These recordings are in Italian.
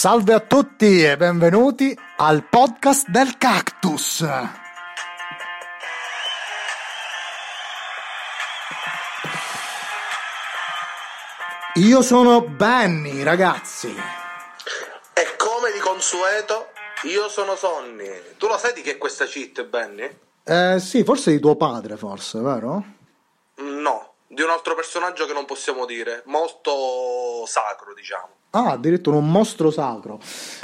Salve a tutti e benvenuti al podcast del cactus. Io sono Benny, ragazzi. E come di consueto, io sono Sonny. Tu lo sai di che è questa cheat, Benny? Eh sì, forse di tuo padre, forse, vero? No, di un altro personaggio che non possiamo dire, molto sacro, diciamo. Ah, addirittura un mostro sacro.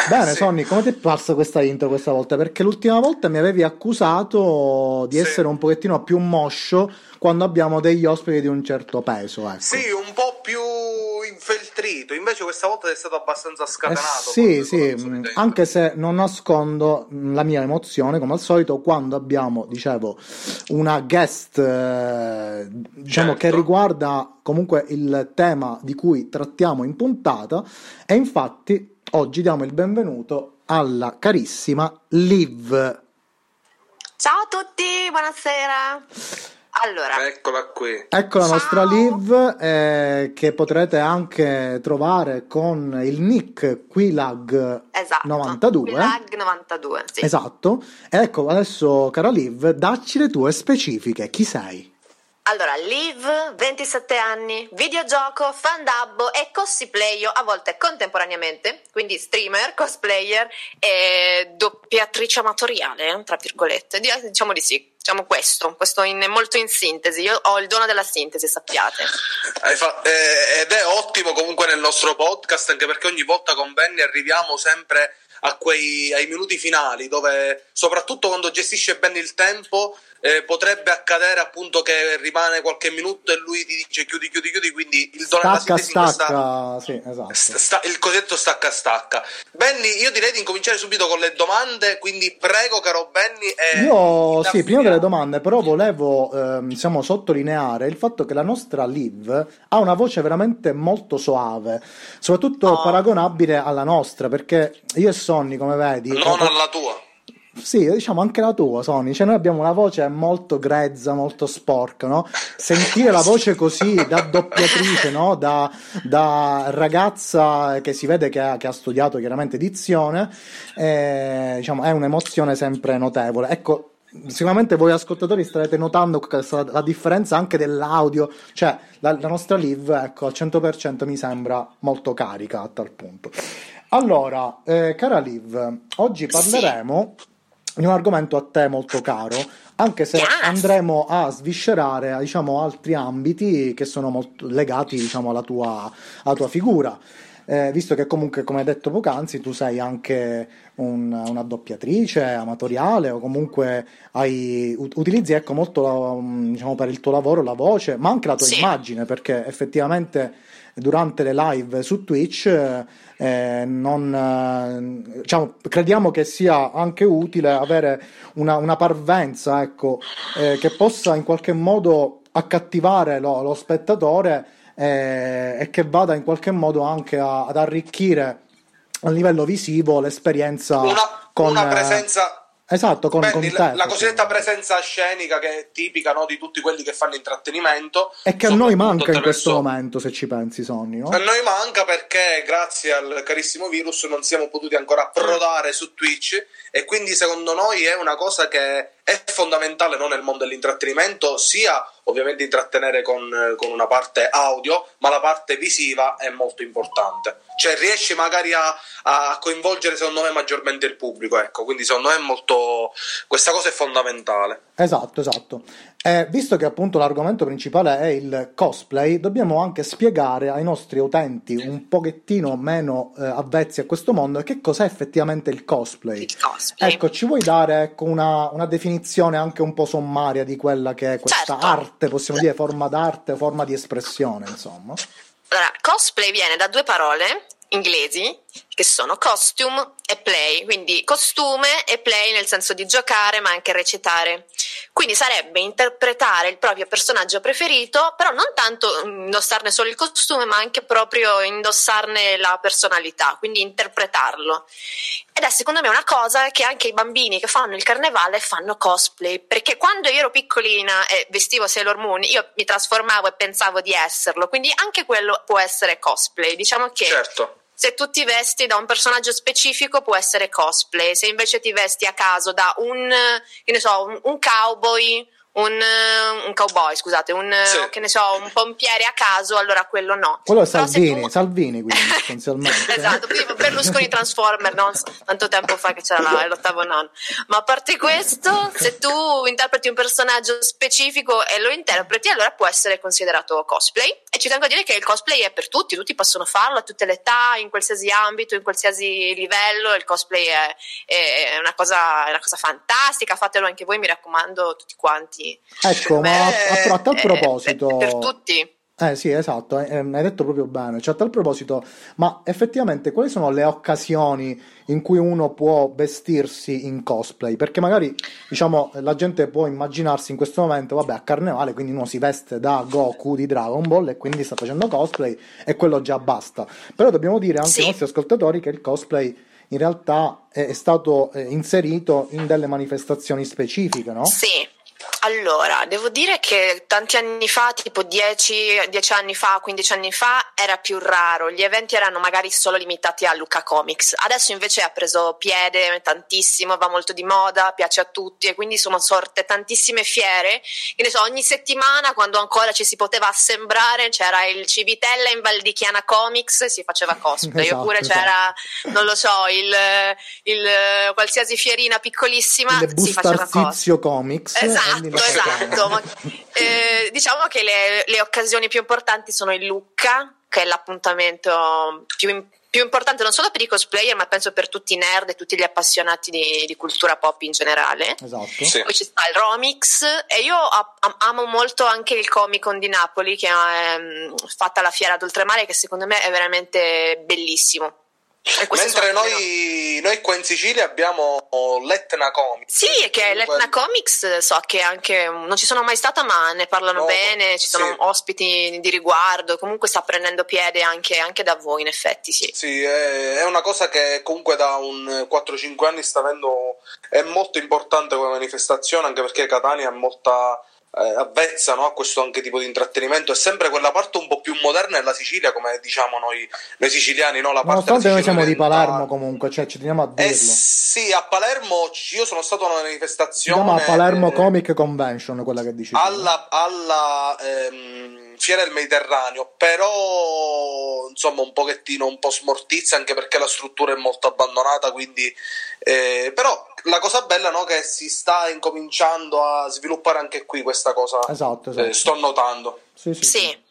Bene, Sì. Sonny, come ti è parsa questa intro questa volta? Perché l'ultima volta mi avevi accusato di Sì. essere un pochettino più moscio quando abbiamo degli ospiti di un certo peso, ecco. Sì, un po' più infeltrito, invece questa volta sei stato abbastanza Eh, scatenato. sì, con- sì, intro. anche se non nascondo la mia emozione, come al solito, quando abbiamo, dicevo, una guest, eh, diciamo, Certo. che riguarda comunque il tema di cui trattiamo in puntata, e infatti oggi diamo il benvenuto alla carissima Liv. Ciao a tutti, buonasera. Allora, Eccola qui. Ecco la nostra Liv, eh, che potrete anche trovare con il nick Quilag esatto. 92. Lag 92, sì. Esatto. Ecco, adesso, cara Liv, dacci le tue specifiche. Chi sei? Allora, Liv, 27 anni, videogioco, fandabbo e cosplayer, a volte contemporaneamente, quindi streamer, cosplayer e doppiatrice amatoriale, tra virgolette. Di- Diciamo di sì, diciamo questo, questo in- molto in sintesi. Io ho il dono della sintesi, sappiate. Hai eh, ed è ottimo comunque nel nostro podcast, anche perché ogni volta con Benny arriviamo sempre a quei, ai minuti finali, dove soprattutto quando gestisce bene il tempo, eh, potrebbe accadere appunto che rimane qualche minuto e lui ti dice chiudi, chiudi, chiudi, quindi il dono Stacca, stacca. Sì, esatto. Sta- sta- il cosiddetto stacca stacca. Benny, io direi di incominciare subito con le domande, quindi prego caro Benny. Io sì, prima delle domande, però volevo ehm, diciamo, sottolineare il fatto che la nostra Liv ha una voce veramente molto soave, soprattutto Oh. paragonabile alla nostra, perché io e Sonny, come vedi, Non alla tua. Sì, diciamo anche la tua, Sony. Cioè, noi abbiamo una voce molto grezza, molto sporca, no? Sentire la voce così da doppiatrice, no? Da, da ragazza che si vede che ha, che ha studiato chiaramente dizione, eh, diciamo, è un'emozione sempre notevole. Ecco. Sicuramente voi ascoltatori starete notando la differenza anche dell'audio, cioè la, la nostra live, ecco, al 100% mi sembra molto carica a tal punto. Allora, eh, cara Liv, oggi parleremo di un argomento a te molto caro, anche se Yes. andremo a sviscerare diciamo, altri ambiti che sono molto legati diciamo, alla, tua, alla tua figura. eh, visto che comunque, come hai detto poc'anzi, tu sei anche un, una doppiatrice amatoriale o comunque hai, utilizzi ecco, molto diciamo, per il tuo lavoro la voce, ma anche la tua sì. immagine, perché effettivamente durante le live su Twitch eh, non, eh, diciamo, crediamo che sia anche utile avere una, una parvenza ecco, eh, che possa in qualche modo accattivare lo, lo spettatore eh, e che vada in qualche modo anche a, ad arricchire a livello visivo l'esperienza una, con una presenza Esatto, con, Quindi, con la, cosiddetta presenza scenica che è tipica no, di tutti quelli che fanno intrattenimento. E che a noi manca in questo momento, se ci pensi, Sonny. No? A noi manca perché grazie al carissimo virus non siamo potuti ancora approdare su Twitch e quindi secondo noi è una cosa che è fondamentale no, nel mondo dell'intrattenimento, sia ovviamente intrattenere con, con, una parte audio, ma la parte visiva è molto importante. Cioè riesci magari a, a, coinvolgere secondo me maggiormente il pubblico, ecco, quindi secondo me è molto... questa cosa è fondamentale. Esatto, esatto. Eh, visto che appunto l'argomento principale è il cosplay, dobbiamo anche spiegare ai nostri utenti un pochettino meno eh, avvezzi a questo mondo che cos'è effettivamente il cosplay. Il cosplay. Ecco, ci vuoi dare ecco, una, una, definizione anche un po' sommaria di quella che è questa certo. arte, possiamo dire forma d'arte, forma di espressione, insomma? Allora, cosplay viene da due parole inglesi che sono costume e play, quindi costume e play nel senso di giocare ma anche recitare. Quindi sarebbe interpretare il proprio personaggio preferito, però non tanto indossarne solo il costume, ma anche proprio indossarne la personalità, quindi interpretarlo. Ed è secondo me una cosa che anche i bambini che fanno il carnevale fanno cosplay, perché quando io ero piccolina e vestivo Sailor Moon, io mi trasformavo e pensavo di esserlo, quindi anche quello può essere cosplay. Diciamo che certo se tu ti vesti da un personaggio specifico può essere cosplay, se invece ti vesti a caso da un, so, un, un cowboy un, un cowboy, scusate, un, sì. che ne so, un pompiere a caso, allora quello no. Quello è Salvini, tu... Salvini quindi essenzialmente. esatto, prima Berlusconi Transformer, no? tanto tempo fa che c'era l'ottavo nonno. Ma a parte questo, se tu interpreti un personaggio specifico e lo interpreti, allora può essere considerato cosplay. E ci tengo a dire che il cosplay è per tutti, tutti possono farlo a tutte le età, in qualsiasi ambito, in qualsiasi livello. Il cosplay è, è, una, cosa, è una cosa fantastica, fatelo anche voi, mi raccomando, tutti quanti Ecco, Beh, ma a, a, tal proposito... Per, per tutti. Eh sì, esatto, eh, hai detto proprio bene. Cioè, a tal proposito, ma effettivamente quali sono le occasioni in cui uno può vestirsi in cosplay? Perché magari, diciamo, la gente può immaginarsi in questo momento, vabbè, a carnevale, quindi uno si veste da Goku di Dragon Ball e quindi sta facendo cosplay e quello già basta. Però dobbiamo dire anche sì. ai nostri ascoltatori che il cosplay in realtà è stato eh, inserito in delle manifestazioni specifiche, no? Sì. Allora, devo dire che tanti anni fa, tipo 10, anni fa, 15 anni fa, era più raro. Gli eventi erano magari solo limitati a Luca Comics. Adesso invece ha preso piede tantissimo, va molto di moda, piace a tutti e quindi sono sorte tantissime fiere. Che ne so, ogni settimana, quando ancora ci si poteva assembrare, c'era il Civitella in Val di Chiana Comics e si faceva cosplay. Esatto, Oppure esatto. c'era, non lo so, il, il qualsiasi fierina piccolissima si faceva cosplay. Comics. Esatto esatto. Ma, eh, diciamo che le, le, occasioni più importanti sono il Lucca, che è l'appuntamento più, più, importante non solo per i cosplayer, ma penso per tutti i nerd e tutti gli appassionati di, di cultura pop in generale. Esatto. Sì. Poi ci sta il Romix e io amo molto anche il Comic Con di Napoli che è ehm, fatta alla Fiera d'Oltremare che secondo me è veramente bellissimo. Mentre noi, noi, qua in Sicilia abbiamo l'Etna Comics. Sì, che l'Etna Comics so che anche non ci sono mai stata, ma ne parlano no, bene, ci sono sì. ospiti di riguardo, comunque sta prendendo piede anche, anche, da voi, in effetti, sì. Sì, è, è una cosa che comunque da un 4-5 anni sta avendo è molto importante come manifestazione, anche perché Catania ha molta eh, avvezza no, a questo anche tipo di intrattenimento. È sempre quella parte un po' più moderna della Sicilia, come diciamo noi, noi siciliani, no? La parte Nonostante noi siamo di Palermo comunque, cioè ci teniamo a dirlo. Eh sì, a Palermo io sono stato a una manifestazione... a Palermo eh, Comic Convention, quella che dici. Alla, alla ehm, Fiera del Mediterraneo, però insomma un pochettino un po' smortizia anche perché la struttura è molto abbandonata, quindi... Eh, però la cosa bella no, che si sta incominciando a sviluppare anche qui questa cosa. Esatto, esatto. Eh, sto notando. Sì, sì, sì.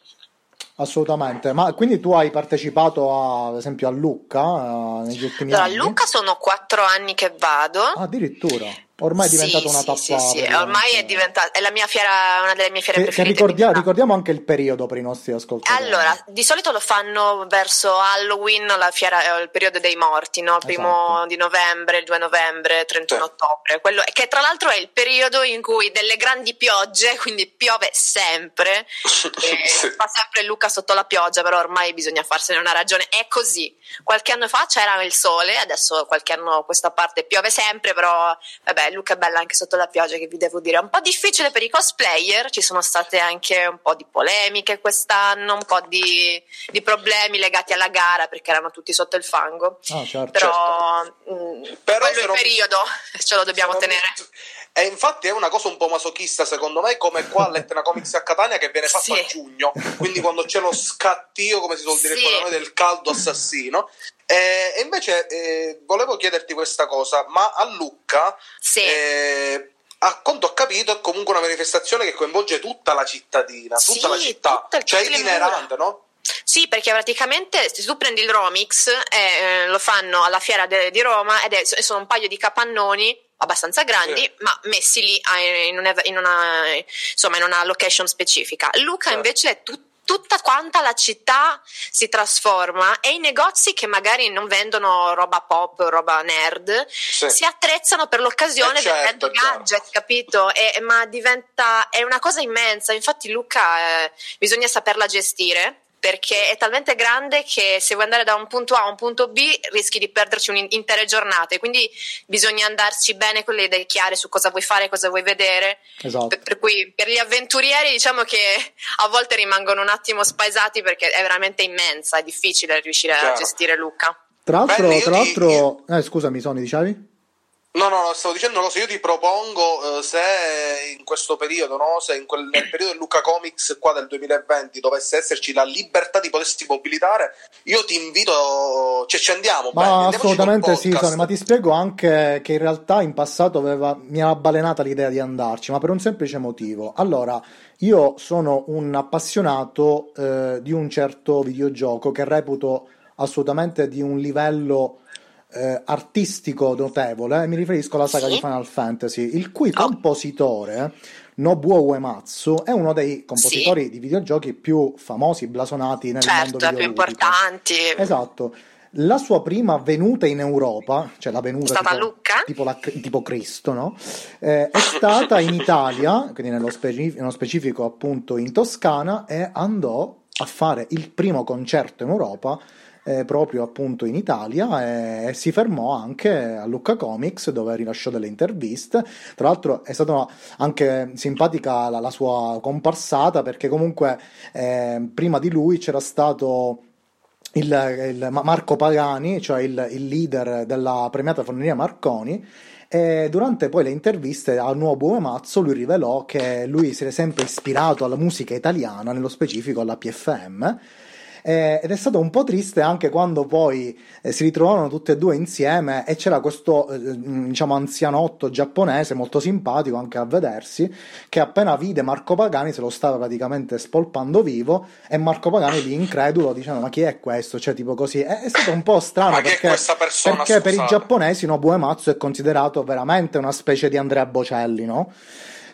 Assolutamente, ma quindi tu hai partecipato a, ad esempio a Lucca eh, negli ultimi Allora, a anni? Lucca sono quattro anni che vado. Ah, addirittura, ormai è Sì, diventata una sì, tappa. sì, sì, ormai è diventata è la mia fiera, una delle mie fiere Che, che preferite. ricordia- quindi- ricordiamo anche il periodo per i nostri ascoltatori. Allora, di solito lo fanno verso Halloween, la fiera, eh, il periodo dei morti, no? Primo Esatto. di novembre, il 2 novembre, 31 Sì. ottobre, quello, che tra l'altro è il periodo in cui delle grandi piogge, quindi piove sempre, Sì. fa sempre Luca sotto la pioggia, però ormai bisogna farsene una ragione, è così. Qualche anno fa c'era il sole, adesso qualche anno a questa parte piove sempre, però vabbè, Luca è bella anche sotto la pioggia, che vi devo dire, è un po' difficile per i cosplayer, ci sono state anche un po' di polemiche quest'anno, un po' di, di problemi legati alla gara perché erano tutti sotto il fango. Ah, certo. Però, mm, Però quello è il periodo, ce lo dobbiamo tenere. E infatti è una cosa un po' masochista, secondo me, come qua all'Etna Comics a Catania che viene fatto Sì. a giugno, quindi quando c'è lo scattio, come si suol dire Sì. qua da noi, del caldo assassino. E, e invece eh, volevo chiederti questa cosa, ma a Lucca, Sì. eh, a quanto ho capito, è comunque una manifestazione che coinvolge tutta la cittadina, tutta Sì, la città, tutto il- cioè itinerante, no? Sì, perché praticamente se tu prendi il Romix, eh, lo fanno alla fiera de- di Roma ed è, sono un paio di capannoni abbastanza grandi, Sì. ma messi lì eh, in, un ev- in una, insomma, in una location specifica. Luca Certo. invece è tut- tutta quanta la città si trasforma e i negozi che magari non vendono roba pop, roba nerd, Sì. si attrezzano per l'occasione Eh, certo, vendendo gadget, capito? E- ma diventa è una cosa immensa. Infatti, Luca eh, bisogna saperla gestire. Perché è talmente grande che se vuoi andare da un punto A a un punto B rischi di perderci un'intera giornata. Quindi bisogna andarci bene con le idee chiare su cosa vuoi fare, cosa vuoi vedere. Esatto. Per, per cui per gli avventurieri diciamo che a volte rimangono un attimo spaesati perché è veramente immensa, è difficile riuscire a Chiaro. gestire Luca. Tra l'altro, io tra ti- l'altro... Eh, scusami, Sony, dicevi? No, no, no, stavo dicendo una cosa, io ti propongo eh, se in questo periodo, no, se quel, nel periodo del Luca Comics qua del 2020 dovesse esserci la libertà di potersi mobilitare, io ti invito, cioè ci andiamo, Ma col assolutamente sì. Sony, ma ti spiego anche che in realtà in passato aveva- mi era balenata l'idea di andarci, ma per un semplice motivo. Allora, io sono un appassionato eh, di un certo videogioco che reputo assolutamente di un livello eh, artistico notevole, mi riferisco alla saga Sì. di Final Fantasy, il cui Oh. compositore, Nobuo Uematsu, è uno dei compositori di videogiochi più famosi, blasonati nel mondo Certo, più importanti. Esatto. La sua prima venuta in Europa, cioè la venuta tipo, a Lucca? tipo, la- tipo Cristo, no? Eh, è stata in Italia, quindi nello, specif- nello specifico appunto in Toscana, e andò a fare il primo concerto in Europa eh, proprio appunto in Italia e, e si fermò anche a Lucca Comics dove rilasciò delle interviste. Tra l'altro è stata anche simpatica la, la sua comparsata perché comunque eh, prima di lui c'era stato il, il Ma- Marco Pagani, cioè il, il leader della premiata Forneria Marconi. E durante poi le interviste al nuovo Uematsu lui rivelò che lui si era sempre ispirato alla musica italiana, nello specifico alla PFM. Eh, ed è stato un po' triste anche quando poi eh, si ritrovarono tutti e due insieme e c'era questo eh, diciamo anzianotto giapponese molto simpatico anche a vedersi che appena vide Marco Pagani se lo stava praticamente spolpando vivo e Marco Pagani lì incredulo dicendo ma chi è questo? Cioè tipo così è, è stato un po' strano perché, persona, perché per i giapponesi Nobuo Uematsu è considerato veramente una specie di Andrea Bocelli no?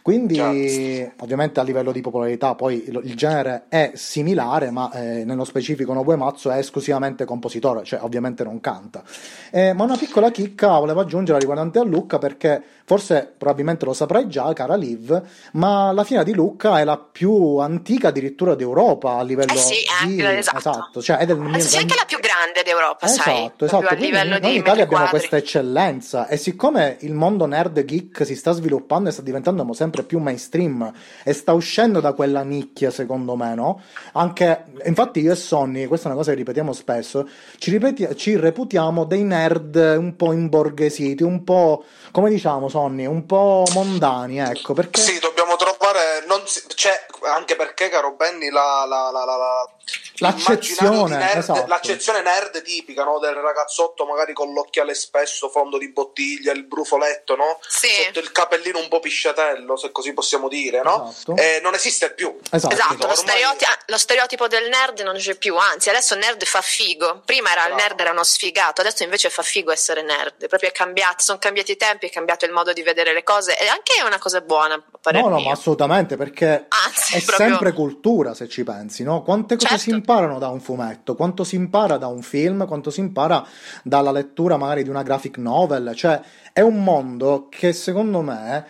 Quindi, Certo. ovviamente a livello di popolarità, poi il, genere è similare, ma eh, nello specifico Nobuo Uematsu è esclusivamente compositore, cioè ovviamente non canta. Eh, ma una piccola chicca volevo aggiungere riguardante a Lucca perché forse probabilmente lo saprai già, cara Liv, ma la fiera di Lucca è la più antica addirittura d'Europa a livello Eh sì, è di... anche- esatto. cioè è del Anzi, sì, anche la più grande d'Europa, sai? Esatto, esatto. a livello noi in Italia abbiamo questa eccellenza e siccome il mondo nerd geek si sta sviluppando e sta diventando sempre più mainstream e sta uscendo da quella nicchia, secondo me, no? Anche infatti io e Sonny, questa è una cosa che ripetiamo spesso, ci, ripeti- ci reputiamo dei nerd un po' imborghesiti, un po' come diciamo Sonny, un po' mondani, ecco, perché Sì, dobbiamo trovare, non si- cioè, anche perché, caro Benny, la- la- la- la- L'accezione, nerd, esatto. l'accezione nerd tipica no? del ragazzotto magari con l'occhiale spesso, fondo di bottiglia, il brufoletto, no? Sì. sotto il capellino un po' pisciatello, se così possiamo dire, no? Esatto. Eh, non esiste più. Esatto. Esatto, lo, Ormai- stereoti- ah, lo stereotipo del nerd non c'è più, anzi adesso nerd fa figo. Prima era il nerd era uno sfigato, adesso invece fa figo essere nerd. Proprio è cambiato, sono cambiati i tempi, è cambiato il modo di vedere le cose e anche è una cosa buona, No, no, mio. ma assolutamente, perché Anzi, è proprio- sempre cultura se ci pensi, no? Quante cose Certo. si imparano da un fumetto, quanto si impara da un film, quanto si impara dalla lettura magari di una graphic novel, cioè è un mondo che secondo me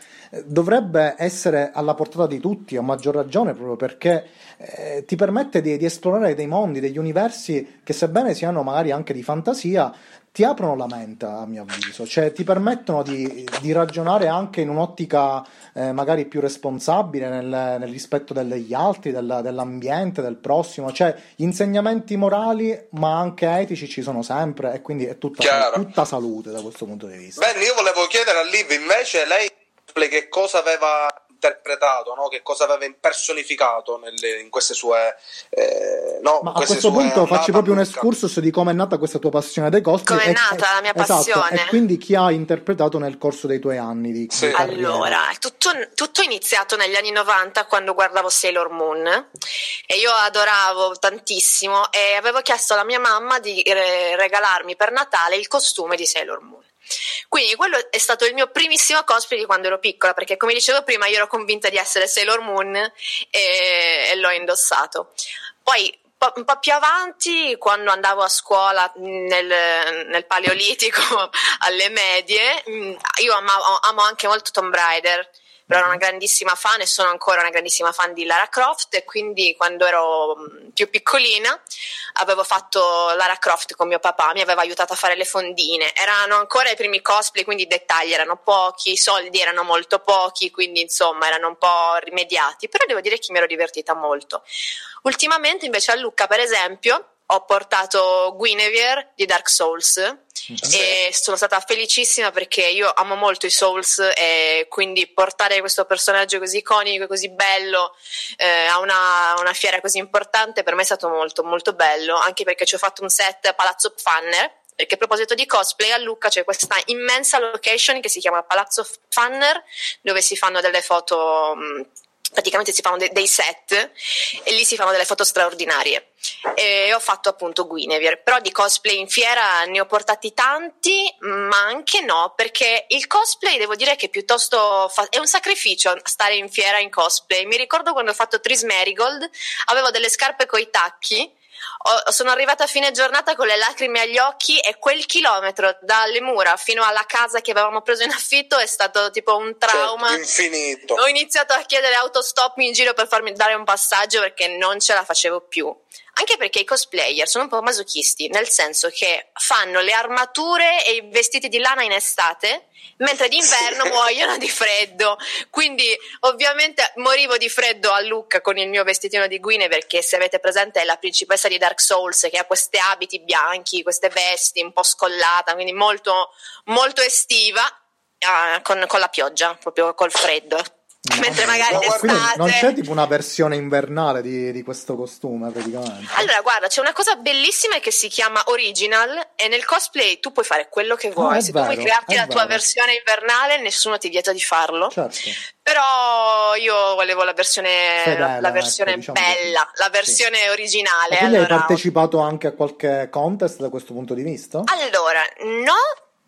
dovrebbe essere alla portata di tutti, a maggior ragione, proprio perché eh, ti permette di, di esplorare dei mondi, degli universi che sebbene siano magari anche di fantasia, ti aprono la mente, a mio avviso, cioè ti permettono di, di ragionare anche in un'ottica eh, magari più responsabile nel, nel rispetto degli altri, della- dell'ambiente, del prossimo, cioè gli insegnamenti morali ma anche etici ci sono sempre e quindi è tutta, tutta salute da questo punto di vista. Bene, io volevo chiedere a Liv invece lei che cosa aveva interpretato, no? che cosa aveva impersonificato nelle- in queste sue eh, no, Ma a questo sue punto andate facci a proprio un excursus di come è nata questa tua passione dei cosplay. Come è e- nata e- la mia esatto, passione. E quindi chi ha interpretato nel corso dei tuoi anni di, Sì. Allora, tutto, tutto è iniziato negli anni 90 quando guardavo Sailor Moon e io adoravo tantissimo e avevo chiesto alla mia mamma di re- regalarmi per Natale il costume di Sailor Moon. Quindi quello è stato il mio primissimo cosplay di quando ero piccola, perché come dicevo prima io ero convinta di essere Sailor Moon e, e l'ho indossato. Poi po- un po' più avanti, quando andavo a scuola nel, nel paleolitico alle medie, io amavo- amo anche molto Tomb Raider. Però ero una grandissima fan e sono ancora una grandissima fan di Lara Croft e quindi quando ero mh, più piccolina avevo fatto Lara Croft con mio papà, mi aveva aiutato a fare le fondine. Erano ancora i primi cosplay, quindi i dettagli erano pochi, i soldi erano molto pochi, quindi insomma erano un po' rimediati, però devo dire che mi ero divertita molto. Ultimamente invece a Lucca, per esempio, ho portato Guinevere di Dark Souls e sono stata felicissima perché io amo molto i Souls e quindi portare questo personaggio così iconico, così bello eh, a una, una fiera così importante per me è stato molto molto bello, anche perché ci ho fatto un set a Palazzo Pfanner perché a proposito di cosplay a Lucca c'è questa immensa location che si chiama Palazzo Pfanner dove si fanno delle foto mh, praticamente si fanno de- dei set e lì si fanno delle foto straordinarie. E ho fatto appunto Guinevere. Però di cosplay in fiera ne ho portati tanti ma anche no perché il cosplay devo dire che piuttosto fa- è un sacrificio stare in fiera in cosplay. Mi ricordo quando ho fatto Tris Marigold avevo delle scarpe coi tacchi ho- sono arrivata a fine giornata con le lacrime agli occhi e quel chilometro dalle mura fino alla casa che avevamo preso in affitto è stato tipo un trauma Cioè, infinito. ho iniziato a chiedere autostop in giro per farmi dare un passaggio perché non ce la facevo più. Anche perché i cosplayer sono un po' masochisti, nel senso che fanno le armature e i vestiti di lana in estate, mentre d'inverno Sì. muoiono di freddo. Quindi, ovviamente, morivo di freddo a Lucca con il mio vestitino di Guinevere, che se avete presente è la principessa di Dark Souls, che ha questi abiti bianchi, queste vesti un po' scollata, quindi molto, molto estiva, ah, con, con la pioggia, proprio col freddo. Mentre magari Ma d'estate. non c'è tipo una versione invernale di, di questo costume praticamente. Allora, guarda, c'è una cosa bellissima che si chiama Original e nel cosplay tu puoi fare quello che vuoi. Ah, è Se tu vuoi vero, crearti la tua vero. versione invernale, nessuno ti vieta di farlo. Certo. Però io volevo la versione, Fedele, la versione ecco, diciamo bella, così. la versione originale. E quindi hai allora- partecipato anche a qualche contest da questo punto di vista? Allora, no,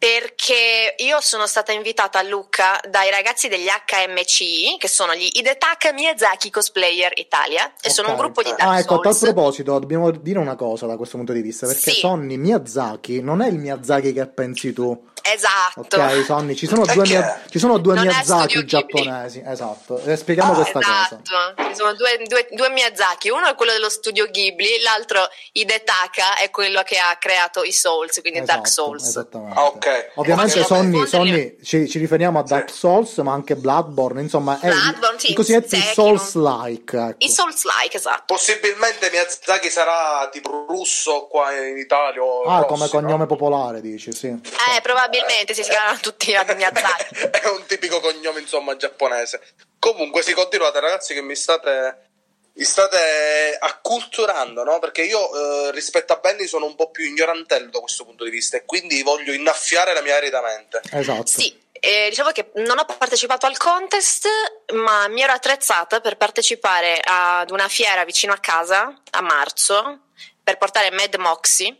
perché io sono stata invitata a Lucca dai ragazzi degli HMC, che sono gli Hidetaka Miyazaki Cosplayer Italia, e sono un gruppo di Dark Ah, ecco, a tal proposito, dobbiamo dire una cosa da questo punto di vista, perché Sì. Sonny Miyazaki non è il Miyazaki che pensi tu. Esatto. Ok, Sonny, ci sono due? Miya- ci sono due è Miyazaki giapponesi, esatto. Eh, Spieghiamo Ah, questa cosa. Esatto, ci sono due, due, due Miyazaki, uno è quello dello studio Ghibli, l'altro Hidetaka è quello che ha creato i Souls, quindi Dark Esatto, Souls. Esattamente. Ah, ok. Ovviamente Sonny. Sonny ci, ci riferiamo a Dark Souls, ma anche Bloodborne, insomma, è Bloodborne, i, sì, i cosiddetti. Souls-like. Ecco. I Souls-like, esatto. Possibilmente Miyazaki sarà tipo russo qua in Italia o Ah, rossi, come cognome no? popolare, dici, sì. Eh, probabilmente si chiamano tutti Miyazaki. È un tipico cognome insomma giapponese. Comunque si continuate ragazzi che mi state Vi state acculturando, no? Perché io eh, rispetto a Benny sono un po' più ignorantello da questo punto di vista e quindi voglio innaffiare la mia arida mente. Esatto. Sì, eh, diciamo che non ho partecipato al contest, ma mi ero attrezzata per partecipare ad una fiera vicino a casa a marzo per portare Mad Moxie.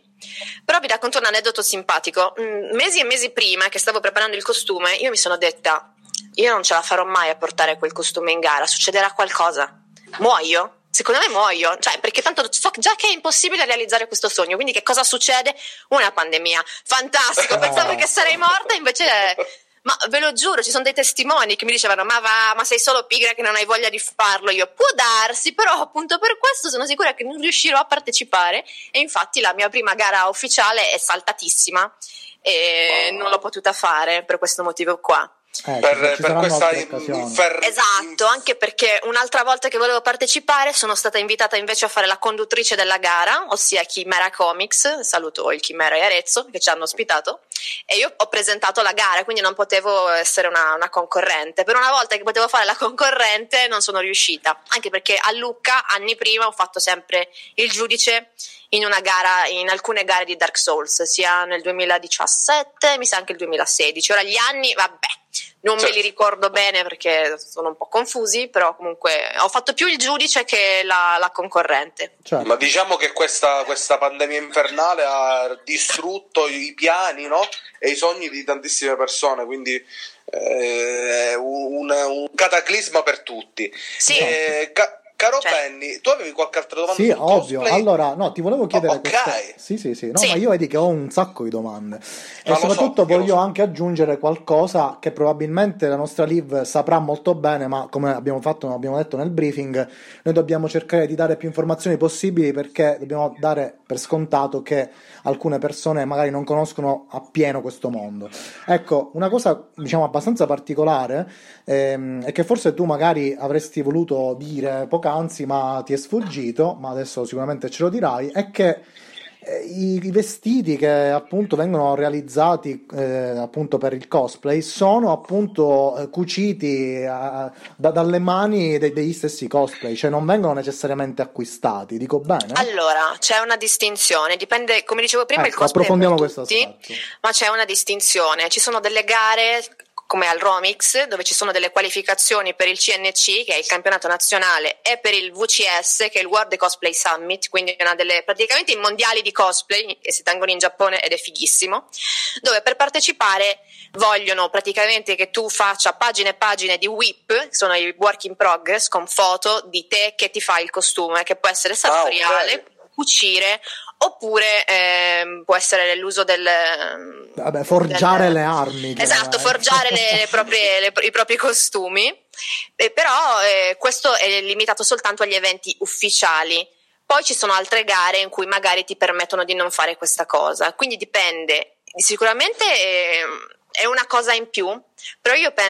Però vi racconto un aneddoto simpatico. Mm, Mesi e mesi prima che stavo preparando il costume, io mi sono detta: Io non ce la farò mai a portare quel costume in gara, succederà qualcosa. Muoio? Secondo me muoio, cioè, perché tanto so già che è impossibile realizzare questo sogno. Quindi, che cosa succede? Una pandemia. Fantastico, pensavo che sarei morta, invece. Ma ve lo giuro, ci sono dei testimoni che mi dicevano: Ma va, ma sei solo pigra che non hai voglia di farlo. Io può darsi, però appunto per questo sono sicura che non riuscirò a partecipare. E infatti la mia prima gara ufficiale è saltatissima e non l'ho potuta fare per questo motivo qua. Eh, per, per questa infer- Esatto, anche perché un'altra volta che volevo partecipare sono stata invitata invece a fare la conduttrice della gara, ossia Chimera Comics, saluto il Chimera e Arezzo che ci hanno ospitato, e io ho presentato la gara, quindi non potevo essere una, una concorrente. Per una volta che potevo fare la concorrente non sono riuscita, anche perché a Lucca anni prima ho fatto sempre il giudice in una gara, in alcune gare di Dark Souls, sia nel 2017, mi sa anche il 2016. Ora gli anni, vabbè, non me Certo. li ricordo bene perché sono un po' confusi, però comunque ho fatto più il giudice che la, la concorrente. Certo. Ma diciamo che questa, questa pandemia infernale ha distrutto i piani no? e i sogni di tantissime persone, quindi eh, è un, un cataclisma per tutti. Sì. Eh, ca- caro Cioè- Benny, tu avevi qualche altra domanda? Sì, ovvio. cosplay? Allora, no, ti volevo chiedere Oh, ok. questa- Sì, sì, sì. No, Sì. ma io vedi che ho un sacco di domande. E Ma so, soprattutto lo voglio so. anche aggiungere qualcosa che probabilmente la nostra live saprà molto bene, ma come abbiamo fatto, abbiamo detto nel briefing, noi dobbiamo cercare di dare più informazioni possibili perché dobbiamo dare per scontato che alcune persone magari non conoscono appieno questo mondo. Ecco, una cosa diciamo abbastanza particolare ehm, e che forse tu magari avresti voluto dire poc'anzi, ma ti è sfuggito, ma adesso sicuramente ce lo dirai, è che eh, i, vestiti che appunto vengono realizzati eh, appunto per il cosplay sono appunto eh, cuciti eh, da- dalle mani de- degli stessi cosplay, cioè non vengono necessariamente acquistati, dico bene? Allora, c'è una distinzione, dipende, come dicevo prima, il Ecco, cosplay è approfondiamo questo aspetto. ma c'è una distinzione. Ci sono delle gare come al Romix, dove ci sono delle qualificazioni per il CNC, che è il campionato nazionale, e per il VCS, che è il World Cosplay Summit, quindi una delle praticamente i mondiali di cosplay che si tengono in Giappone ed è fighissimo, dove per partecipare vogliono praticamente che tu faccia pagine e pagine di WIP, che sono i work in progress, con foto di te che ti fa il costume, che può essere sartoriale, ok. cucire, oppure ehm, può essere l'uso del... Vabbè, forgiare del- le armi. Esatto, forgiare le- le proprie- le- i propri costumi, Eh, però eh, questo è limitato soltanto agli eventi ufficiali. Poi ci sono altre gare in cui magari ti permettono di non fare questa cosa, quindi dipende. Sicuramente eh, è una cosa in più, però io penso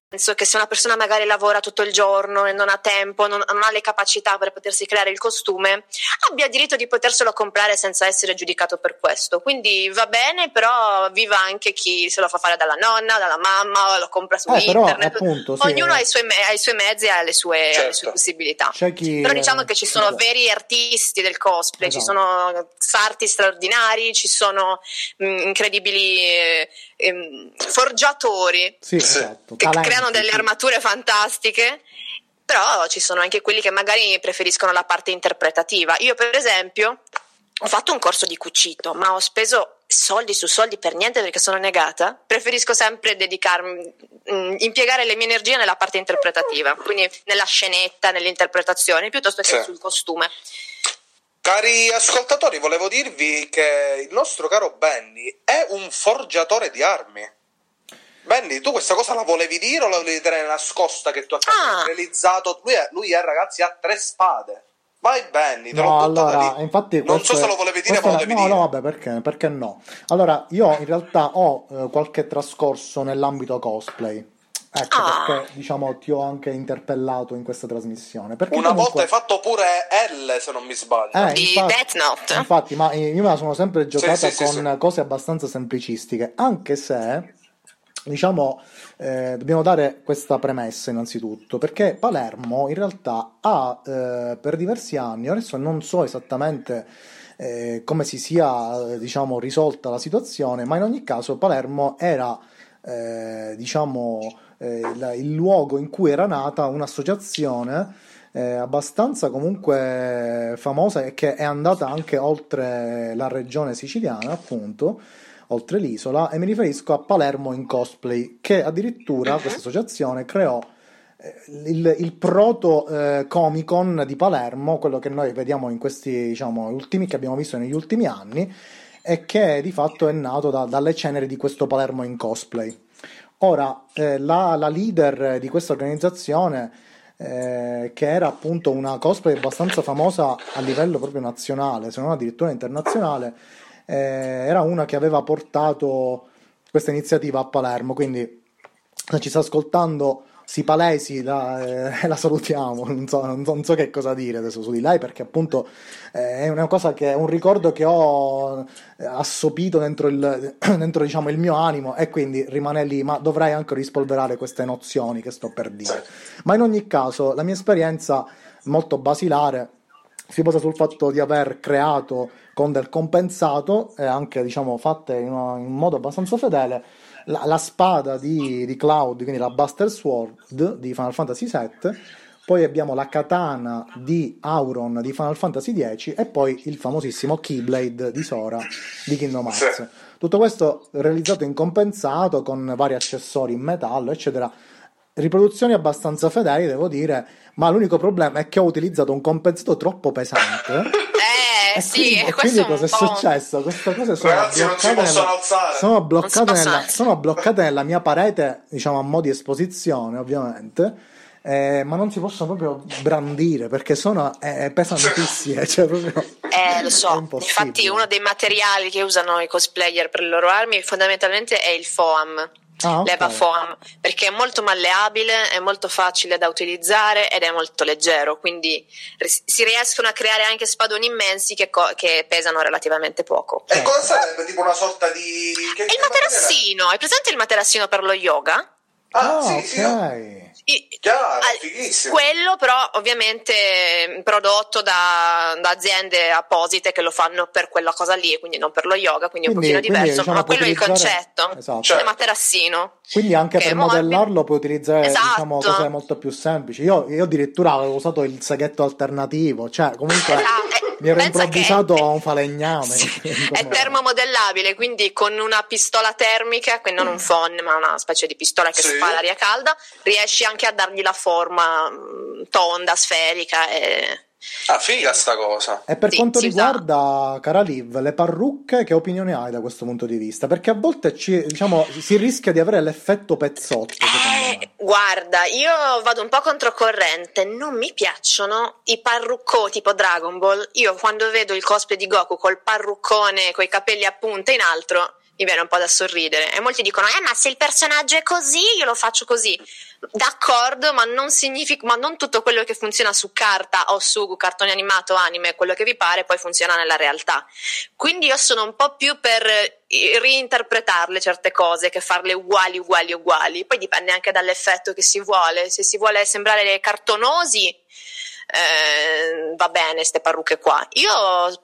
Penso che se una persona magari lavora tutto il giorno e non ha tempo, non, non ha le capacità per potersi creare il costume, abbia diritto di poterselo comprare senza essere giudicato per questo. Quindi va bene, però viva anche chi se lo fa fare dalla nonna, dalla mamma, o lo compra su Eh, però, internet. appunto, sì, Ognuno eh. ha, i suoi me- ha i suoi mezzi e ha le sue, ha le Certo. sue possibilità. C'è chi, Però diciamo eh, che ci sono sì. veri artisti del cosplay, ci Esatto. sono sarti straordinari, ci sono mh, incredibili eh, ehm, forgiatori Sì, esatto. che talenti, creano delle armature fantastiche, però ci sono anche quelli che magari preferiscono la parte interpretativa. Io, per esempio, ho fatto un corso di cucito, ma ho speso soldi su soldi per niente perché sono negata. Preferisco sempre dedicarmi, mh, impiegare le mie energie nella parte interpretativa, quindi nella scenetta, nell'interpretazione, piuttosto che Sì. sul costume. Cari ascoltatori, volevo dirvi che il nostro caro Benny è un forgiatore di armi. Benny, tu questa cosa la volevi dire o la volevi tenere nascosta che tu hai Ah. realizzato? Lui, è, lui è, ragazzi, ha tre spade. Vai Benny, te No, l'ho allora, lì. infatti Non so se è- lo volevi dire, ma lo è- devi no, dire. no, vabbè, perché, perché no? Allora, io in realtà ho eh, qualche trascorso nell'ambito cosplay. Ecco, Ah. perché diciamo ti ho anche interpellato in questa trasmissione. Perché Una comunque- volta hai fatto pure L, se non mi sbaglio. Eh, Di infatti- Death Note. Infatti, ma io me la sono sempre giocata sì, sì, con sì. cose abbastanza semplicistiche, anche se, diciamo, eh, dobbiamo dare questa premessa innanzitutto, perché Palermo in realtà ha eh, per diversi anni, adesso non so esattamente eh, come si sia, diciamo, risolta la situazione, ma in ogni caso Palermo era, eh, diciamo, eh, il, il luogo in cui era nata un'associazione eh, abbastanza comunque famosa e che è andata anche oltre la regione siciliana, appunto, oltre l'isola, e mi riferisco a Palermo in cosplay, che addirittura questa associazione creò eh, il, il proto eh, Comic Con di Palermo, quello che noi vediamo in questi, diciamo, ultimi che abbiamo visto negli ultimi anni, e che di fatto è nato da- dalle ceneri di questo Palermo in cosplay. Ora, eh, la, la leader di questa organizzazione, eh, che era appunto una cosplay abbastanza famosa a livello proprio nazionale, se non addirittura internazionale, eh, era una che aveva portato questa iniziativa a Palermo, quindi se ci sta ascoltando si palesi, la, eh, la salutiamo, non so, non so- non so che cosa dire adesso su di lei perché appunto eh, è una cosa che è un ricordo che ho eh, assopito dentro, il, dentro diciamo, il mio animo e quindi rimane lì, ma dovrei anche rispolverare queste nozioni che sto per dire. Ma in ogni caso la mia esperienza molto basilare si basa sul fatto di aver creato con del compensato e anche diciamo fatte in, una- in un modo abbastanza fedele la, la spada di, di Cloud, quindi la Buster Sword di Final Fantasy VII, poi abbiamo la katana di Auron di Final Fantasy X e poi il famosissimo Keyblade di Sora di Kingdom Hearts. Tutto questo realizzato in compensato con vari accessori in metallo, eccetera. Riproduzioni abbastanza fedeli, devo dire, ma l'unico problema è che ho utilizzato un compensato troppo pesante. Eh, E sì, quindi, e questo quindi è un cosa è po'... successo? Queste cose sono Ragazzi, non si bloccate, possono nella, alzare. sono bloccate, Non si nella, sono bloccate nella mia parete, diciamo a mo' di esposizione, ovviamente. eh, ma non si possono proprio brandire perché sono eh, pesantissime. Cioè, proprio, Eh, lo so. Infatti, uno dei materiali che usano i cosplayer per le loro armi fondamentalmente è il foam. Ah, ok. L'Eva foam perché è molto malleabile, è molto facile da utilizzare ed è molto leggero, quindi si riescono a creare anche spadoni immensi che, co- che pesano relativamente poco. E cosa sarebbe? Tipo una sorta di. Che, E il materassino, hai presente il materassino per lo yoga? Ah, Ah, sì, sì. Chiaro, fighissimo. Quello però ovviamente prodotto da, da aziende apposite che lo fanno per quella cosa lì, quindi non per lo yoga, quindi, è un Quindi- pochino quindi, diverso, diciamo, ma quello è il concetto. Esatto. Cioè, materassino. Quindi anche Che per morbido. modellarlo puoi utilizzare Esatto. diciamo, cose molto più semplici. Io, io addirittura avevo usato il saghetto alternativo, cioè comunque Esatto, mi ero pensa che improvvisato è- un falegname. È termomodellabile, quindi con una pistola termica, quindi non un phon, ma una specie di pistola che Sì. spara aria calda, riesci anche a dargli la forma mm, tonda, sferica e... Ah, figa sta cosa. E per Sì, quanto riguarda, cara Liv, le parrucche, che opinione hai da questo punto di vista? Perché a volte ci- diciamo, si rischia di avere l'effetto pezzotto. Eh, guarda, io vado un po' controcorrente, non mi piacciono i parrucconi tipo Dragon Ball. Io quando vedo il cosplay di Goku col parruccone, coi capelli a punta in altro, mi viene un po' da sorridere. E molti dicono, eh, ma se il personaggio è così, io lo faccio così. D'accordo, ma non significa, ma non tutto quello che funziona su carta o su cartone animato, anime, quello che vi pare, poi funziona nella realtà. Quindi io sono un po' più per eh, reinterpretarle certe cose che farle uguali, uguali, uguali. Poi dipende anche dall'effetto che si vuole. Se si vuole sembrare cartonosi, eh, va bene, queste parrucche qua. Io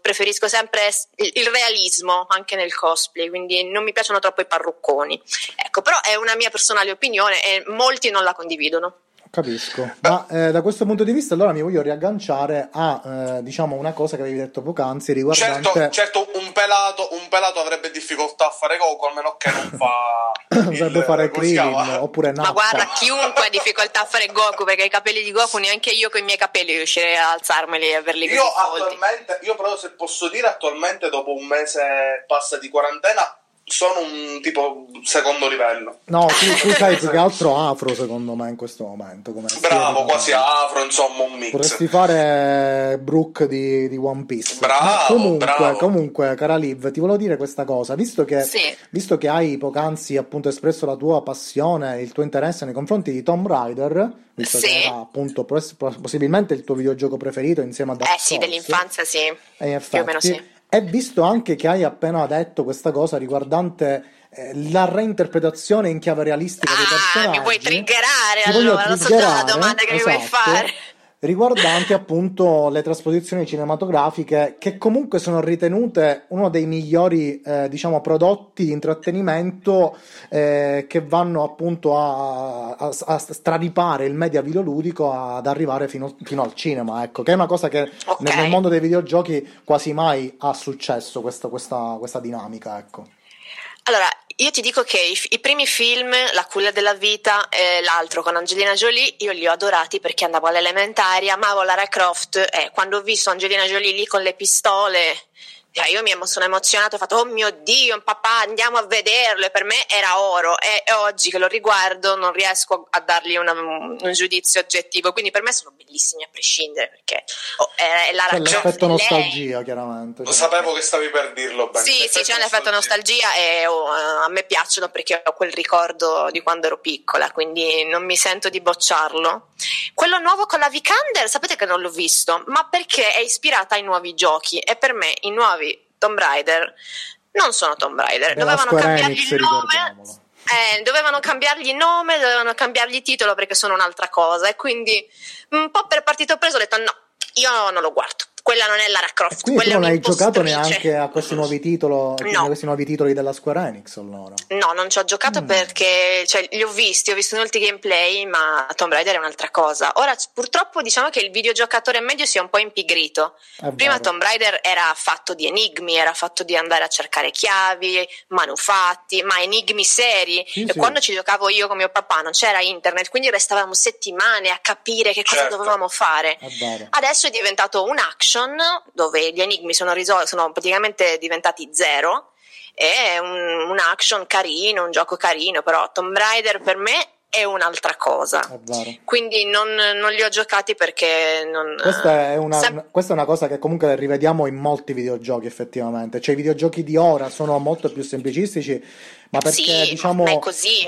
preferisco sempre il realismo anche nel cosplay, quindi non mi piacciono troppo i parrucconi. Ecco, però è una mia personale opinione e molti non la condividono. Capisco, ma eh, da questo punto di vista allora mi voglio riagganciare a eh, diciamo una cosa che avevi detto poc'anzi riguardante Certo, certo un, pelato, un pelato avrebbe difficoltà a fare Goku, almeno che non fa. dovrebbe il- fare? Krillin oppure Ma Nappa. guarda, chiunque ha difficoltà a fare Goku, perché i capelli di Goku neanche io con i miei capelli riuscirei a alzarmeli e averli Io attualmente, io però se posso dire, attualmente dopo un mese passa di quarantena, sono un tipo secondo livello. No, tu, tu sei più che altro afro secondo me in questo momento. Come Bravo, quasi afro, insomma un mix. Potresti fare Brooke di, di One Piece. Bravo, Ma comunque, bravo. comunque, cara Liv, ti volevo dire questa cosa, visto che, Sì. visto che hai poc'anzi appunto espresso la tua passione, il tuo interesse nei confronti di Tomb Raider, visto che Sì. era appunto pos- possibilmente il tuo videogioco preferito insieme a Dark Eh sì, Souls, dell'infanzia sì. e in Più o effetti, meno sì. E visto anche che hai appena detto questa cosa riguardante eh, la reinterpretazione in chiave realistica dei Ah, personaggi, mi vuoi triggerare allora? Lo so già la domanda che mi vuoi esatto, fare. Riguardante appunto le trasposizioni cinematografiche che comunque sono ritenute uno dei migliori eh, diciamo prodotti di intrattenimento eh, che vanno appunto a, a- a straripare il media videoludico ad arrivare fino, fino al cinema ecco che è una cosa che Ok. nel, nel mondo dei videogiochi quasi mai ha successo questa, questa, questa dinamica ecco Allora, io ti dico che i, i primi film, La culla della vita e l'altro con Angelina Jolie, io li ho adorati perché andavo alle elementari, amavo Lara Croft e quando ho visto Angelina Jolie lì con le pistole, cioè, io mi sono emozionato, ho fatto oh mio Dio, papà andiamo a vederlo e per me era oro e, e oggi che lo riguardo non riesco a dargli una- un giudizio oggettivo, quindi per me sono bellissimi a prescindere perché oh, è, è Lara c'è Croft, l'effetto lei- nostalgia chiaramente Lo sapevo che stavi per dirlo bene. sì, sì, c'è un effetto nostalgia e oh, eh, a me piacciono perché ho quel ricordo di quando ero piccola, quindi non mi sento di bocciarlo. Quello nuovo con la Vikander, sapete che non l'ho visto, ma perché è ispirata ai nuovi giochi e per me i nuovi Tomb Raider. Non sono Tomb Raider, Della dovevano cambiargli Enix, il nome. Eh, dovevano cambiargli nome, dovevano cambiargli titolo perché sono un'altra cosa. E quindi un po' per partito preso ho detto no, io non lo guardo, quella non è Lara Croft, quindi tu quella non è hai giocato neanche a questi nuovi titoli No. questi nuovi titoli della Square Enix allora No, non ci ho giocato Mm. perché cioè, li ho visti, ho visto molti gameplay, ma Tomb Raider è un'altra cosa. Ora, purtroppo, diciamo che il videogiocatore medio si è un po' impigrito. È Prima vero. Tomb Raider era fatto di enigmi, era fatto di andare a cercare chiavi, manufatti, ma enigmi seri. Sì, e sì. quando ci giocavo io con mio papà non c'era internet, quindi restavamo settimane a capire che cosa Certo. dovevamo fare. Adesso è diventato un action dove gli enigmi sono, risol- sono praticamente diventati zero. È un, un action carino, un gioco carino, però Tomb Raider per me è un'altra cosa. è Quindi non, non li ho giocati perché non. Questa è, una, Sem- questa è una cosa che comunque rivediamo in molti videogiochi effettivamente, cioè i videogiochi di ora sono molto più semplicistici, ma perché Sì, diciamo ma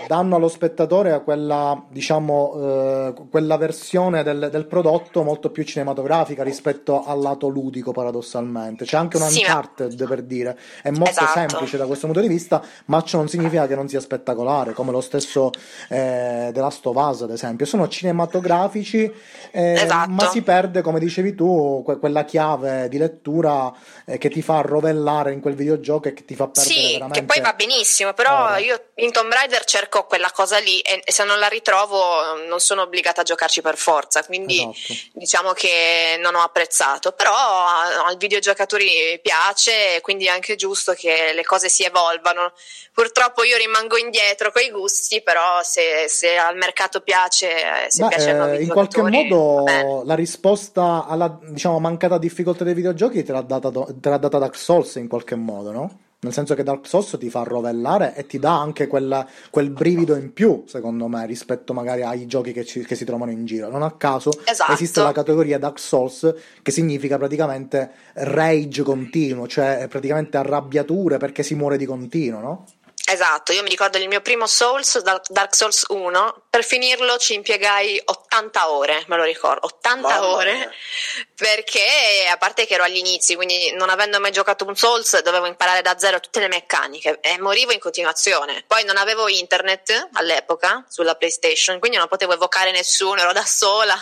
danno allo spettatore quella, diciamo, eh, quella versione del, del prodotto molto più cinematografica rispetto al lato ludico paradossalmente. C'è anche un Sì, ma- Uncharted per dire, è molto Esatto. semplice da questo punto di vista, ma ciò non significa che non sia spettacolare, come lo stesso eh, The Last of Us ad esempio, sono cinematografici eh, Esatto. ma si perde, come dicevi tu, que- quella chiave di lettura eh, che ti fa rovellare in quel videogioco e che ti fa perdere Sì, veramente. che poi va benissimo, però ora. io in Tomb Raider cerco quella cosa lì e, e se non la ritrovo eh, non sono obbligata a giocarci per forza, quindi Esatto. diciamo che non ho apprezzato, però a- ai videogiocatori piace, quindi è anche giusto che le cose si evolvano. Purtroppo io rimango indietro coi gusti, però se, se al mercato piace, eh, se Beh, piace eh, in qualche modo la risposta alla diciamo, mancata difficoltà dei videogiochi te l'ha data, te l'ha data Dark Souls in qualche modo, no? Nel senso che Dark Souls ti fa rovellare e ti dà anche quella- quel brivido in più, secondo me, rispetto magari ai giochi che, ci- che si trovano in giro. Non a caso Esatto. esiste la categoria Dark Souls che significa praticamente rage continuo, cioè praticamente arrabbiature perché si muore di continuo, no? Esatto, io mi ricordo il mio primo Souls, Dark Souls 1, per finirlo ci impiegai 80 ore, me lo ricordo, 80 Mamma ore, mia. perché a parte che ero agli inizi, quindi non avendo mai giocato un Souls dovevo imparare da zero tutte le meccaniche e morivo in continuazione. Poi non avevo internet all'epoca sulla PlayStation, quindi non potevo evocare nessuno, ero da sola,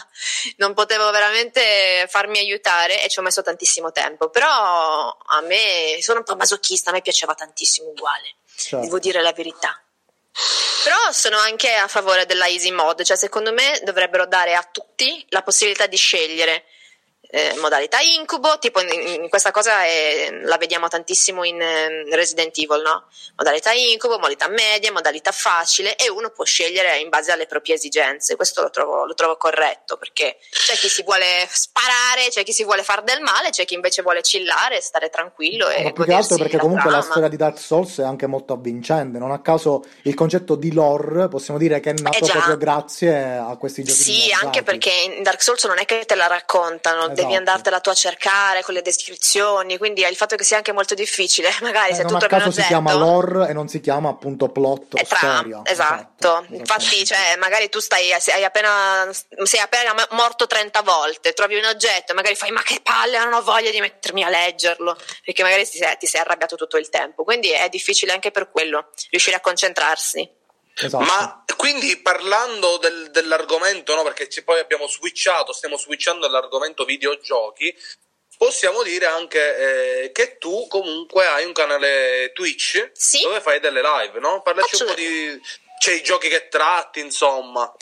non potevo veramente farmi aiutare e ci ho messo tantissimo tempo, però a me sono un po' masochista, a me piaceva tantissimo uguale Certo. devo dire la verità. Però sono anche a favore della easy mode, cioè secondo me dovrebbero dare a tutti la possibilità di scegliere eh, modalità incubo, tipo in, in questa cosa è, la vediamo tantissimo in eh, Resident Evil, no? Modalità incubo, modalità media, modalità facile e uno può scegliere in base alle proprie esigenze. Questo lo trovo, lo trovo corretto perché c'è chi si vuole sparare, c'è chi si vuole fare del male, c'è chi invece vuole chillare, stare tranquillo e Ma più che altro perché la comunque la trama. storia di Dark Souls è anche molto avvincente. Non a caso il concetto di lore possiamo dire che è nato Eh proprio grazie a questi giochi. Sì, anche perché in Dark Souls non è che te la raccontano, devi Esatto. andartela tu a cercare con le descrizioni, quindi il fatto che sia anche molto difficile, magari Eh, se tu trovi un caso si oggetto... chiama lore e non si chiama appunto plot o È trama, storia. esatto. Infatti, cioè, magari tu stai, sei appena, sei appena morto 30 volte, trovi un oggetto, magari fai ma che palle, non ho voglia di mettermi a leggerlo, perché magari ti sei, ti sei arrabbiato tutto il tempo. Quindi è difficile anche per quello, riuscire a concentrarsi. Esatto. Ma quindi parlando del- dell'argomento, no, perché ci- poi abbiamo switchato, stiamo switchando all'argomento videogiochi, possiamo dire anche eh, che tu comunque hai un canale Twitch dove fai delle live, no? Parlaci un po' di... c'è i giochi che tratti, insomma.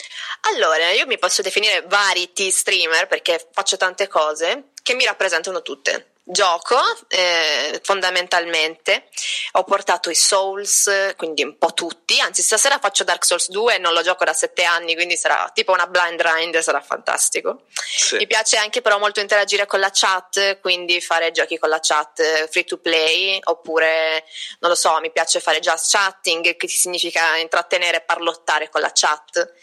Allora, io mi posso definire variety streamer perché faccio tante cose che mi rappresentano tutte. Gioco eh, fondamentalmente, ho portato i Souls, quindi un po' tutti, anzi stasera faccio Dark Souls 2 non lo gioco da sette anni, quindi sarà tipo una blind grind, sarà fantastico. Mi piace anche però molto interagire con la chat, quindi fare giochi con la chat eh, free to play, oppure non lo so, mi piace fare just chatting, che significa intrattenere e parlottare con la chat.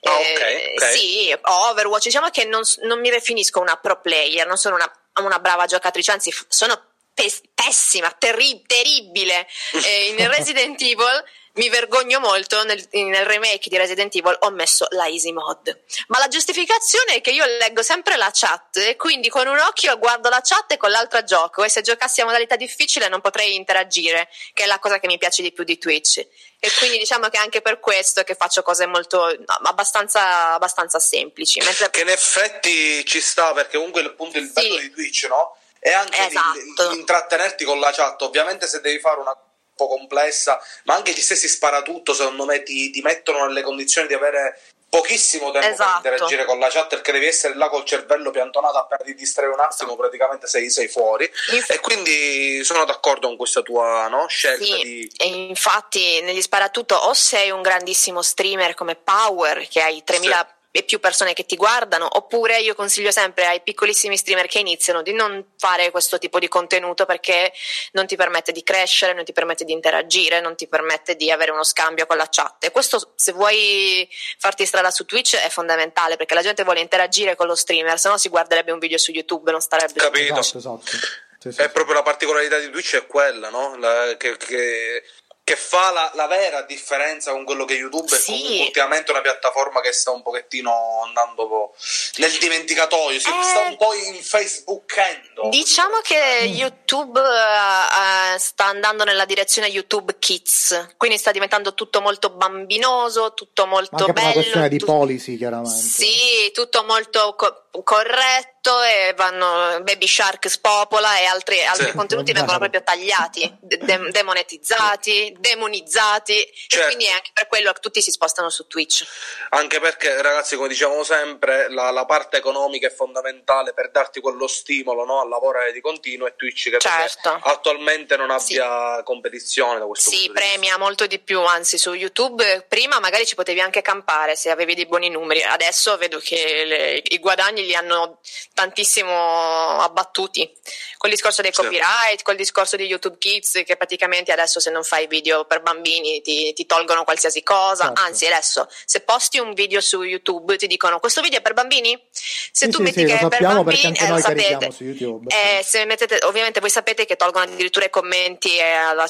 Ok, Eh, ok. Sì, ho Overwatch, diciamo che non, non mi definisco una pro player, non sono una, una brava giocatrice, anzi sono pes- pessima, terri- terribile. Eh, in Resident Evil mi vergogno molto, nel, nel remake di Resident Evil ho messo la easy mod. Ma la giustificazione è che io leggo sempre la chat e quindi con un occhio guardo la chat e con l'altro gioco e se giocassi a modalità difficile non potrei interagire, che è la cosa che mi piace di più di Twitch. E quindi diciamo che anche per questo che faccio cose molto no, abbastanza, abbastanza semplici. Mentre Che in effetti ci sta, perché comunque il punto il bello di Twitch, no? È anche di- Esatto. di intrattenerti con la chat. Ovviamente se devi fare una un po' complessa, ma anche gli stessi sparatutto, secondo me, ti, ti mettono nelle condizioni di avere pochissimo tempo Esatto. per interagire con la chat perché devi essere là col cervello piantonato appena ti distrai un attimo praticamente sei, sei fuori. E quindi sono d'accordo con questa tua no, scelta Sì, di e infatti negli sparatutto o sei un grandissimo streamer come Power che hai 3000 e più persone che ti guardano, oppure io consiglio sempre ai piccolissimi streamer che iniziano di non fare questo tipo di contenuto perché non ti permette di crescere, non ti permette di interagire, non ti permette di avere uno scambio con la chat. E questo se vuoi farti strada su Twitch è fondamentale perché la gente vuole interagire con lo streamer, se no si guarderebbe un video su YouTube, non starebbe Capito. Esatto, esatto. Sì, sì, è proprio la particolarità di Twitch è quella, no? La- che, che- che fa la, la vera differenza con quello che YouTube è Sì. comunque ultimamente una piattaforma che sta un pochettino andando un po' nel dimenticatoio, si sta un po' in Facebookendo. Diciamo che Mm. YouTube eh, eh, sta andando nella direzione YouTube Kids, quindi sta diventando tutto molto bambinoso, tutto molto anche per una bello, questione di tu- policy, chiaramente. sì, tutto molto co- corretto e vanno Baby Shark spopola e altri, altri contenuti Vabbè. vengono proprio tagliati, de- de- demonetizzati, demonizzati e Certo. quindi è anche per quello che tutti si spostano su Twitch. Anche perché, ragazzi, come diciamo sempre, la, la parte economica è fondamentale per darti quello stimolo no, a lavorare di continuo e Twitch che Certo. attualmente non abbia competizione da questo Sì, punto di vista. premia molto di più, anzi su YouTube prima magari ci potevi anche campare se avevi dei buoni numeri, adesso vedo che le- i guadagni li hanno tantissimo abbattuti. Col discorso dei Sì. copyright, col discorso di YouTube Kids che praticamente adesso se non fai video per bambini ti, ti tolgono qualsiasi cosa, Certo. anzi adesso se posti un video su YouTube ti dicono questo video è per bambini? Se Sì, tu sì, metti sì, che è per bambini, eh, lo sapete. carichiamo su YouTube. Eh, se mettete, ovviamente voi sapete che tolgono addirittura i commenti e la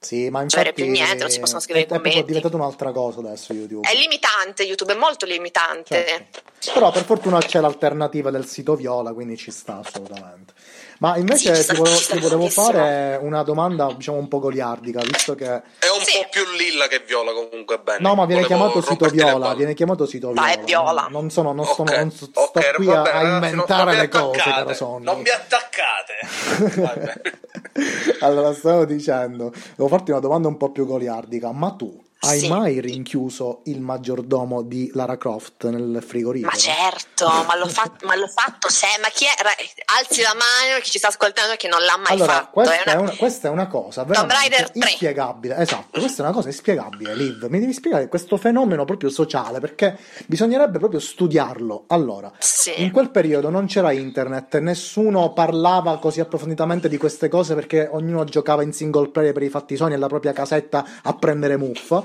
Sì, ma infatti più niente, non si possono scrivere è, è diventato un'altra cosa adesso YouTube. È limitante, YouTube è molto limitante. Certo. Però per fortuna c'è l'alternativa del sito Viola, quindi ci sta assolutamente. Ma invece Sì, sta- ti, volevo, ti volevo fare una domanda, diciamo, un po' goliardica, visto che... È un po' più lilla che viola comunque bene. No, ma viene Volevo chiamato sito Viola, viene chiamato sito Viola. Dai, è Viola. Non, sono, non sono, Ok, non sto ok, qui va a, inventare non le cose, caro Sonny. Non mi attaccate. Vabbè. allora, stavo dicendo, devo farti una domanda un po' più goliardica, ma tu Hai Sì. mai rinchiuso il maggiordomo di Lara Croft nel frigorifero? Ma certo, ma l'ho fatto, ma l'ho fatto se, ma chi è? Alzi la mano chi ci sta ascoltando che non l'ha mai allora, fatto. questa è è, una- una, questa è una cosa veramente Raider 3. inspiegabile. Esatto, questa è una cosa inspiegabile, Liv. Mi devi spiegare questo fenomeno proprio sociale, perché bisognerebbe proprio studiarlo. Allora, in quel periodo non c'era internet, nessuno parlava così approfonditamente di queste cose perché ognuno giocava in single player per i fatti suoi nella propria casetta a prendere muffa.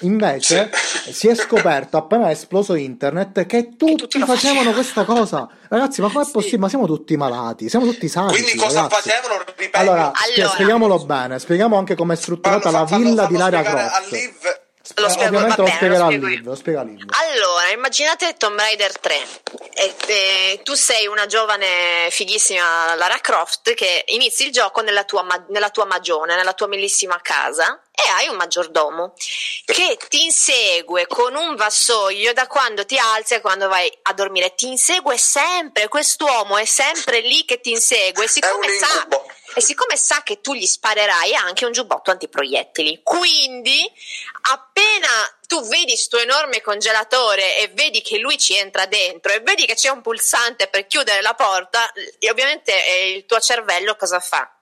Invece si è scoperto appena è esploso internet che tutti facevano questa cosa. Ragazzi, ma com'è possibile? Ma siamo tutti malati, siamo tutti sadici. Quindi cosa ragazzi. facevano? Ripeto. Allora, spie- spieghiamolo bene, spieghiamo anche come è strutturata la villa di Lara Croft. Lo Eh, spiego, Ovviamente va lo bene, spiegherà lo spiego Liv, lo spiega Liv. Allora, immaginate Tomb Raider 3. E, e tu sei una giovane fighissima Lara Croft che inizi il gioco nella tua, nella tua magione, nella tua bellissima casa e hai un maggiordomo che ti insegue con un vassoio da quando ti alzi a quando vai a dormire. Ti insegue sempre, quest'uomo è sempre lì che ti insegue. Siccome sa, e siccome sa che tu gli sparerai ha anche un giubbotto antiproiettili. Quindi, appena tu vedi sto enorme congelatore e vedi che lui ci entra dentro e vedi che c'è un pulsante per chiudere la porta, ovviamente eh, il tuo cervello cosa fa?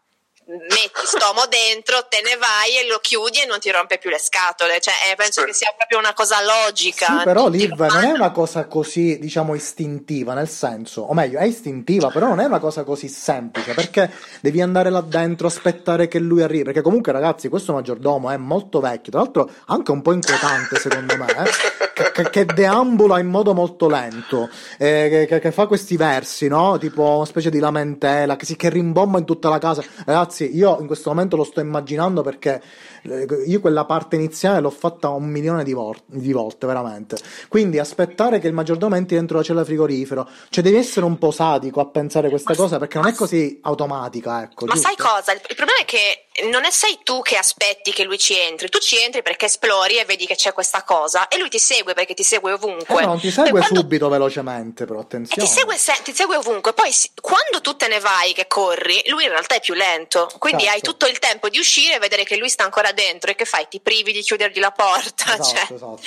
Metti stomo dentro, te ne vai e lo chiudi e non ti rompe più le scatole. Cioè, eh, penso che sia proprio una cosa logica. Sì, però Liv non è una cosa così, diciamo, istintiva, nel senso, o meglio, è istintiva, però non è una cosa così semplice, perché devi andare là dentro, aspettare che lui arrivi, perché comunque ragazzi, questo maggiordomo è molto vecchio, tra l'altro anche un po' inquietante secondo me, eh, che, che- deambula in modo molto lento, eh, che- che fa questi versi, no? Tipo una specie di lamentela, che, si, che rimbomba in tutta la casa. Ragazzi, io in questo momento lo sto immaginando perché eh, io quella parte iniziale l'ho fatta un milione di, vor- di volte, veramente. Quindi aspettare che il maggiordomo entri dentro la cella frigorifero, cioè devi essere un po' sadico a pensare questa cosa perché non è così automatica, ecco. Ma giusto? sai cosa? Il, il problema è che non è sei tu che aspetti che lui ci entri, tu ci entri perché esplori e vedi che c'è questa cosa e lui ti segue perché ti segue ovunque. Eh, non ti segue quando- subito velocemente, però attenzione. ti segue, se- ti segue ovunque, poi quando tu te ne vai che corri, lui in realtà è più lento, quindi Certo. hai tutto il tempo di uscire e vedere che lui sta ancora dentro e che fai? Ti privi di chiudergli la porta, Esatto, cioè, esatto.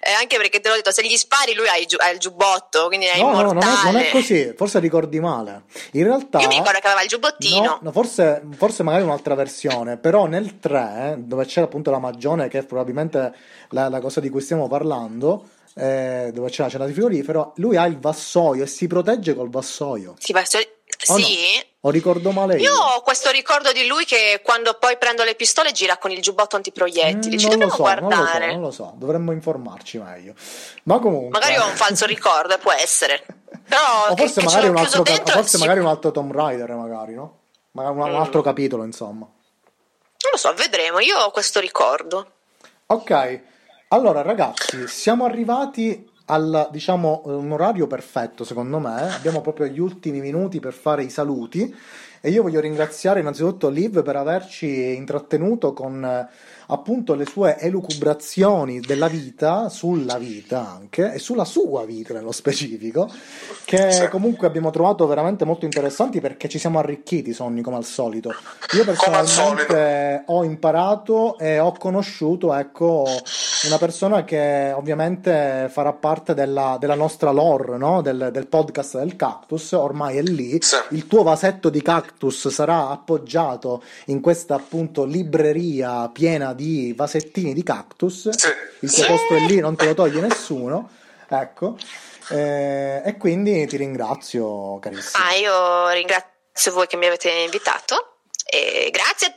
Eh, anche perché te l'ho detto, se gli spari lui ha il, giu- il giubbotto, quindi è No, no, non è, immortale. non è così, forse ricordi male. In realtà. Io mi ricordo che aveva il giubbottino. No, no, forse, forse magari un'altra versione, però nel 3, dove c'è appunto la magione, che è probabilmente la, la cosa di cui stiamo parlando, eh, dove c'è la cella di frigorifero, lui ha il vassoio e si protegge col vassoio. Sì, ma se- O no? O ricordo male io? Io ho questo ricordo di lui che quando poi prendo le pistole gira con il giubbotto antiproiettili. Mm, Ci non lo dobbiamo so, non lo so, guardare. non lo so, dovremmo informarci meglio. Ma comunque. Magari ho un falso ricordo, può essere. Però o forse, che magari un, altro, dentro, forse sì. magari un altro Tomb Raider, magari, no? Magari un, un Mm. altro capitolo, insomma. Non lo so, vedremo. Io ho questo ricordo. Ok, allora ragazzi, siamo arrivati al, diciamo, un orario perfetto secondo me, abbiamo proprio gli ultimi minuti per fare i saluti. E io voglio ringraziare innanzitutto Liv per averci intrattenuto con appunto le sue elucubrazioni della vita, sulla vita anche e sulla sua vita nello specifico, che comunque abbiamo trovato veramente molto interessanti perché ci siamo arricchiti, Sonny, come al solito. Io personalmente ho imparato e ho conosciuto, ecco, una persona che ovviamente farà parte della, della nostra lore, no? del, del podcast del cactus, ormai è lì. Il tuo vasetto di cactus sarà appoggiato in questa appunto libreria piena di vasettini di cactus. Il tuo posto è lì, non te lo toglie nessuno. Ecco. Eh, e quindi ti ringrazio, carissimo. Ah, io ringrazio voi che mi avete invitato. E grazie a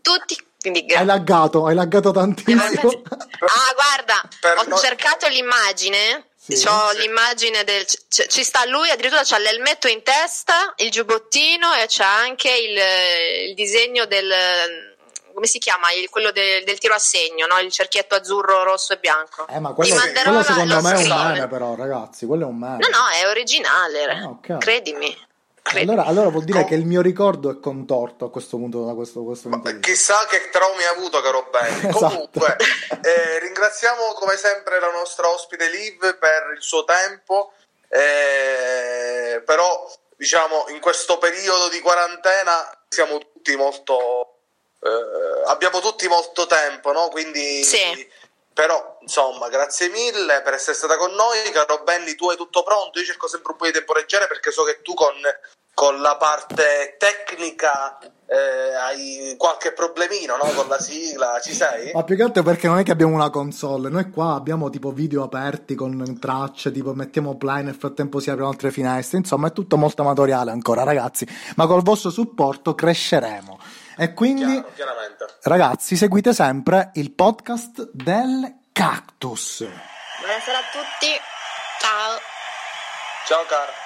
tutti. Quindi gra- Hai laggato, hai laggato tantissimo. Ah, guarda, ho cercato l'immagine. C'ho l'immagine del. c- ci sta lui, addirittura c'ha l'elmetto in testa, il giubbottino e c'ha anche il, il disegno del. Come si chiama? Il- quello del, del tiro a segno, no? Il cerchietto azzurro, rosso e bianco. Eh, ma quello, Ti quello la- secondo me è un meme, però, ragazzi. Quello è un meme. No, no, è originale. Ah, ok. Credimi. Allora, allora vuol dire che il mio ricordo è contorto a questo punto, da questo, questo punto di vista. Chissà che traumi ha avuto, caro Ben. Esatto. Comunque, eh, ringraziamo come sempre la nostra ospite Liv per il suo tempo. eh, però, diciamo, in questo periodo di quarantena siamo tutti molto eh, abbiamo tutti molto tempo, no? Quindi... Sì. Però, insomma, grazie mille per essere stata con noi. Caro Benny, tu hai tutto pronto? Io cerco sempre un po' di temporeggiare perché so che tu con, con la parte tecnica eh, hai qualche problemino, no? Con la sigla, ci sei? Ma più che altro perché non è che abbiamo una console, noi qua abbiamo tipo video aperti con tracce, tipo mettiamo play, nel frattempo si aprono altre finestre, insomma è tutto molto amatoriale ancora ragazzi, ma col vostro supporto cresceremo. E quindi, Chiaro, ragazzi, seguite sempre il podcast del cactus. Buonasera a tutti. Ciao. Ciao caro.